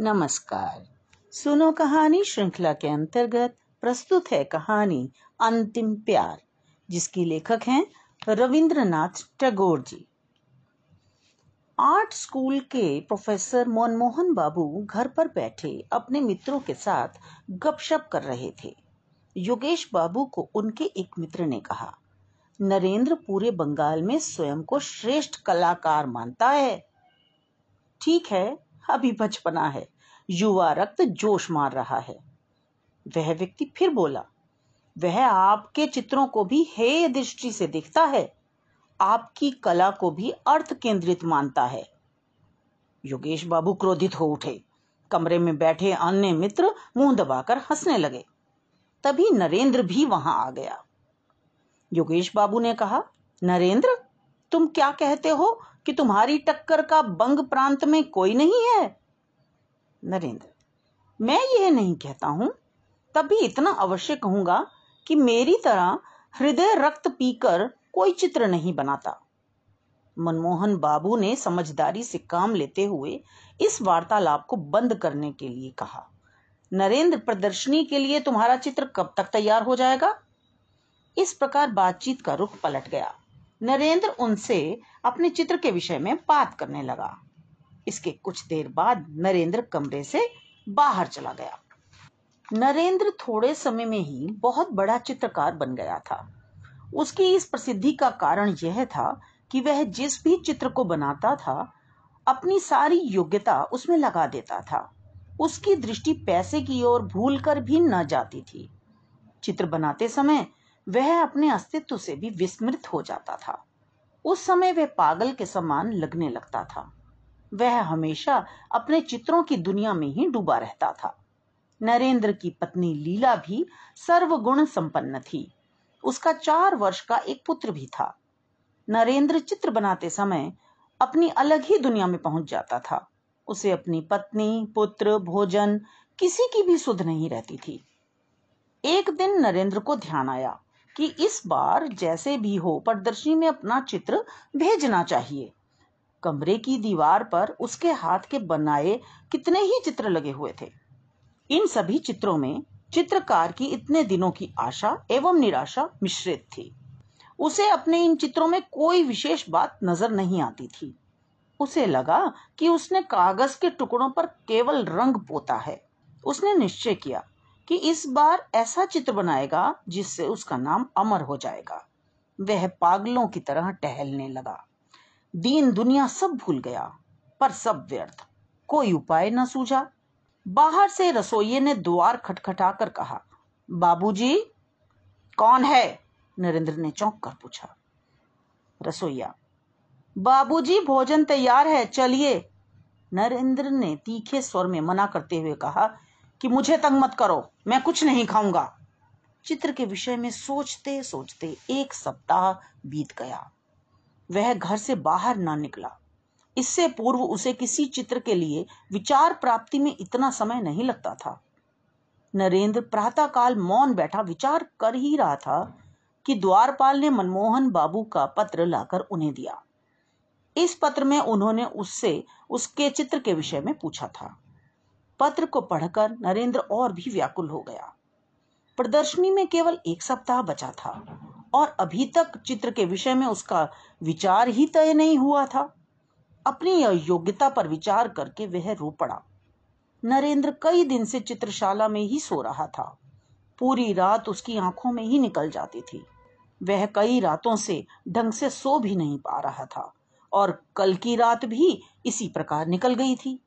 नमस्कार। सुनो कहानी श्रृंखला के अंतर्गत प्रस्तुत है कहानी अंतिम प्यार, जिसकी लेखक हैं रविंद्रनाथ टैगोर जी। आर्ट स्कूल के प्रोफेसर मनमोहन बाबू घर पर बैठे अपने मित्रों के साथ गपशप कर रहे थे। योगेश बाबू को उनके एक मित्र ने कहा, नरेंद्र पूरे बंगाल में स्वयं को श्रेष्ठ कलाकार मानता है। ठीक है अभी बचपना है। युवा रक्त जोश मार रहा है। वह व्यक्ति फिर बोला, वह आपके चित्रों को भी हेय दृष्टि से देखता है। आपकी कला को भी अर्थ केंद्रित मानता है। योगेश बाबू क्रोधित हो उठे। कमरे में बैठे अन्य मित्र मुँह दबाकर हंसने लगे। तभी नरेंद्र भी वहाँ आ गया। योगेश बाबू ने कहा, नरेंद्र तुम क्या कहते हो कि तुम्हारी टक्कर का बंग प्रांत में कोई नहीं है? नरेंद्र, मैं यह नहीं कहता हूँ। तभी इतना अवश्य कहूँगा कि मेरी तरह हृदय रक्त पीकर कोई चित्र नहीं बनाता। मनमोहन बाबू ने समझदारी से काम लेते हुए इस वार्तालाप को बंद करने के लिए कहा। नरेंद्र, प्रदर्शनी के लिए तुम्हारा चित्र कब तक तैयार हो जाएगा? इस प्रकार बातचीत का रुख पलट गया। नरेंद्र उनसे अपने चित्र के विषय में बात करने लगा। इसके कुछ देर बाद नरेंद्र कमरे से बाहर चला गया। नरेंद्र थोड़े समय में ही बहुत बड़ा चित्रकार बन गया था। उसकी इस प्रसिद्धि का कारण यह था कि वह जिस भी चित्र को बनाता था, अपनी सारी योग्यता उसमें लगा देता था। उसकी दृष्टि पैसे की ओर भूल कर भी न जाती थी। चित्र बनाते समय वह अपने अस्तित्व से भी विस्मृत हो जाता था। उस समय वह पागल के समान लगने लगता था। वह हमेशा अपने चित्रों की दुनिया में ही डूबा रहता था। नरेंद्र की पत्नी लीला भी सर्वगुण संपन्न थी। उसका चार वर्ष का एक पुत्र भी था। नरेंद्र चित्र बनाते समय अपनी अलग ही दुनिया में पहुँच जाता था। उसे अपनी पत्नी, पुत्र, भोजन किसी की भी सुध नहीं रहती थी। एक दिन नरेंद्र को ध्यान आया। कि इस बार जैसे भी हो, प्रदर्शनी में अपना चित्र भेजना चाहिए। कमरे की दीवार पर उसके हाथ के बनाए कितने ही चित्र लगे हुए थे। इन सभी चित्रों में चित्रकार की इतने दिनों की आशा एवं निराशा मिश्रित थी। उसे अपने इन चित्रों में कोई विशेष बात नज़र नहीं आती थी। उसे लगा कि उसने कागज़ के टुकड़ों पर केवल रंग पोता है। उसने निश्चय किया कि इस बार ऐसा चित्र बनाएगा जिससे उसका नाम अमर हो जाएगा। वह पागलों की तरह टहलने लगा। दीन दुनिया सब भूल गया, पर सब व्यर्थ। कोई उपाय न सूझा। बाहर से रसोइये ने द्वार खटखटाकर कहा, बाबूजी, कौन है? नरेंद्र ने चौंक कर पूछा। रसोईया बाबूजी, भोजन तैयार है, चलिए। नरेंद्र ने तीखे स्वर में मना करते हुए कहा कि मुझे तंग मत करो, मैं कुछ नहीं खाऊँगा। चित्र के विषय में सोचते सोचते एक सप्ताह बीत गया। वह घर से बाहर ना निकला। इससे पूर्व उसे किसी चित्र के लिए विचार प्राप्ति में इतना समय नहीं लगता था। नरेंद्र प्रातःकाल मौन बैठा विचार कर ही रहा था कि द्वारपाल ने मनमोहन बाबू का पत्र लाकर उन्हें दिया। इस पत्र में उन्होंने उससे, उसके चित्र के विषय में पूछा था। पत्र को पढ़कर नरेंद्र और भी व्याकुल हो गया। प्रदर्शनी में केवल एक सप्ताह बचा था और अभी तक चित्र के विषय में उसका विचार ही तय नहीं हुआ था। अपनी योग्यता पर विचार करके वह रो पड़ा। नरेंद्र कई दिन से चित्रशाला में ही सो रहा था। पूरी रात उसकी आँखों में ही निकल जाती थी। वह कई रातों से ढंग से सो भी नहीं पा रहा था और कल की रात भी इसी प्रकार निकल गई थी।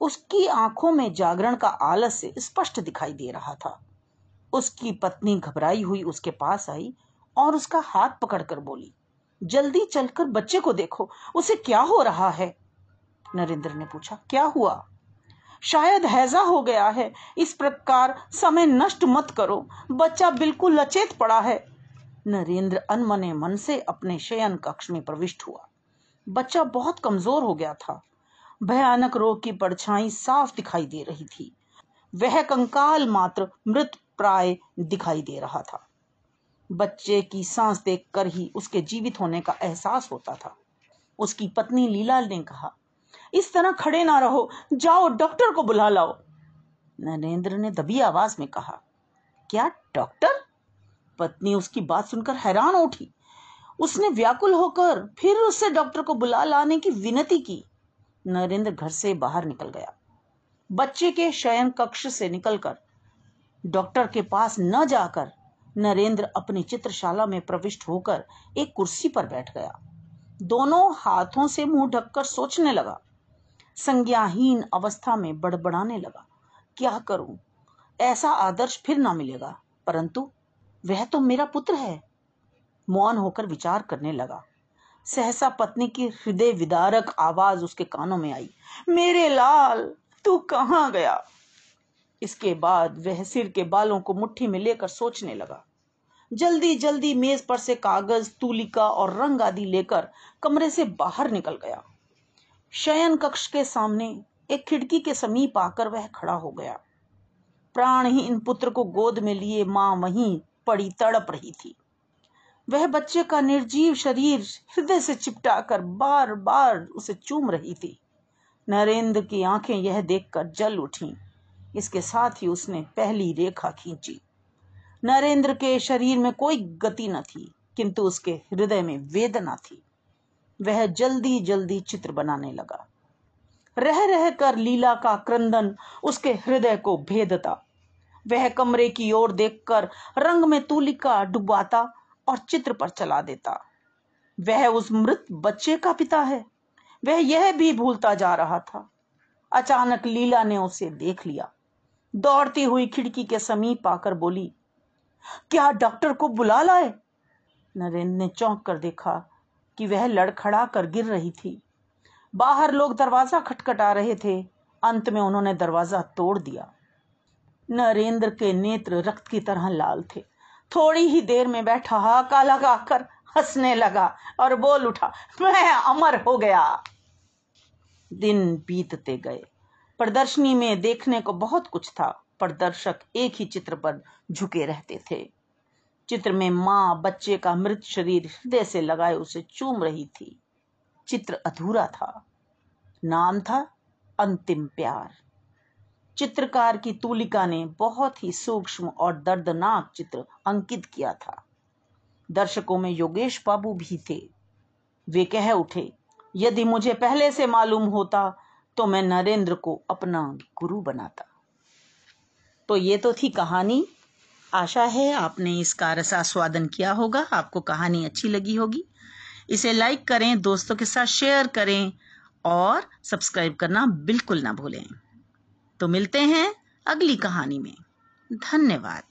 उसकी आँखों में जागरण का आलस्य स्पष्ट दिखाई दे रहा था। उसकी पत्नी घबराई हुई उसके पास आई और उसका हाथ पकड़कर बोली, जल्दी चलकर बच्चे को देखो, उसे क्या हो रहा है? नरेंद्र ने पूछा, क्या हुआ? शायद हैजा हो गया है। इस प्रकार समय नष्ट मत करो। बच्चा बिल्कुल लचेत पड़ा है। नरेंद्र अनमने मन से अपने शयन कक्ष में प्रविष्ट हुआ। बच्चा बहुत कमज़ोर हो गया था। भयानक रोग की परछाई साफ़ दिखाई दे रही थी। वह कंकाल मात्र मृत प्राय दिखाई दे रहा था। बच्चे की सांस देखकर ही उसके जीवित होने का एहसास होता था। उसकी पत्नी लीला ने कहा, इस तरह खड़े ना रहो। जाओ, डॉक्टर को बुला लाओ। नरेंद्र ने दबी आवाज़ में कहा, क्या डॉक्टर? पत्नी उसकी बात सुनकर हैरान उठी। उसने व्याकुल होकर फिर उससे डॉक्टर को बुला लाने की विनती की। नरेंद्र घर से बाहर निकल गया। बच्चे के शयन कक्ष से निकलकर डॉक्टर के पास न जाकर नरेंद्र अपनी चित्रशाला में प्रविष्ट होकर एक कुर्सी पर बैठ गया। दोनों हाथों से मुँह ढककर सोचने लगा। संज्ञाहीन अवस्था में बड़बड़ाने लगा। क्या करूँ? ऐसा आदर्श फिर ना मिलेगा। परंतु वह तो मेरा पुत्र है। मौन होकर विचार करने लगा। सहसा पत्नी की हृदय विदारक आवाज़ उसके कानों में आई, मेरे लाल, तू कहाँ गया? इसके बाद वह सिर के बालों को मुट्ठी में लेकर सोचने लगा। जल्दी जल्दी मेज पर से कागज़, तूलिका और रंग आदि लेकर कमरे से बाहर निकल गया। शयन कक्ष के सामने एक खिड़की के समीप आकर वह खड़ा हो गया। प्राणहीन पुत्र को गोद में लिए माँ वहीं पड़ी तड़प रही थी। वह बच्चे का निर्जीव शरीर हृदय से चिपटा कर बार बार उसे चूम रही थी। नरेंद्र की आँखें यह देखकर जल उठी। इसके साथ ही उसने पहली रेखा खींची। नरेंद्र के शरीर में कोई गति न थी, किंतु उसके हृदय में वेदना थी। वह जल्दी जल्दी चित्र बनाने लगा। रह रह कर लीला का क्रंदन उसके हृदय को भेदता। वह कमरे की ओर देखकर रंग में तूलिका डुबाता और चित्र पर चला देता। वह उस मृत बच्चे का पिता है। वह यह भी भूलता जा रहा था। अचानक लीला ने उसे देख लिया। दौड़ती हुई खिड़की के समीप आकर बोली, क्या डॉक्टर को बुला लाए? नरेंद्र ने चौंक कर देखा कि वह लड़खड़ा कर गिर रही थी। बाहर लोग दरवाज़ा खटखटा रहे थे। अंत में उन्होंने दरवाज़ा तोड़ दिया। नरेंद्र के नेत्र रक्त की तरह लाल थे। थोड़ी ही देर में बैठा, हाका लगाकर हंसने लगा और बोल उठा, मैं अमर हो गया। दिन बीतते गए। प्रदर्शनी में देखने को बहुत कुछ था। पर दर्शक एक ही चित्र पर झुके रहते थे। चित्र में माँ बच्चे का मृत शरीर हृदय से लगाए उसे चूम रही थी। चित्र अधूरा था। नाम था अंतिम प्यार। चित्रकार की तूलिका ने बहुत ही सूक्ष्म और दर्दनाक चित्र अंकित किया था। दर्शकों में योगेश बाबू भी थे। वे कह उठे, यदि मुझे पहले से मालूम होता तो मैं नरेंद्र को अपना गुरु बनाता। तो ये तो थी कहानी। आशा है आपने इसका रसास्वादन किया होगा। आपको कहानी अच्छी लगी होगी। इसे लाइक करें, दोस्तों के साथ शेयर करें और सब्सक्राइब करना बिल्कुल ना भूलें। तो मिलते हैं अगली कहानी में। धन्यवाद।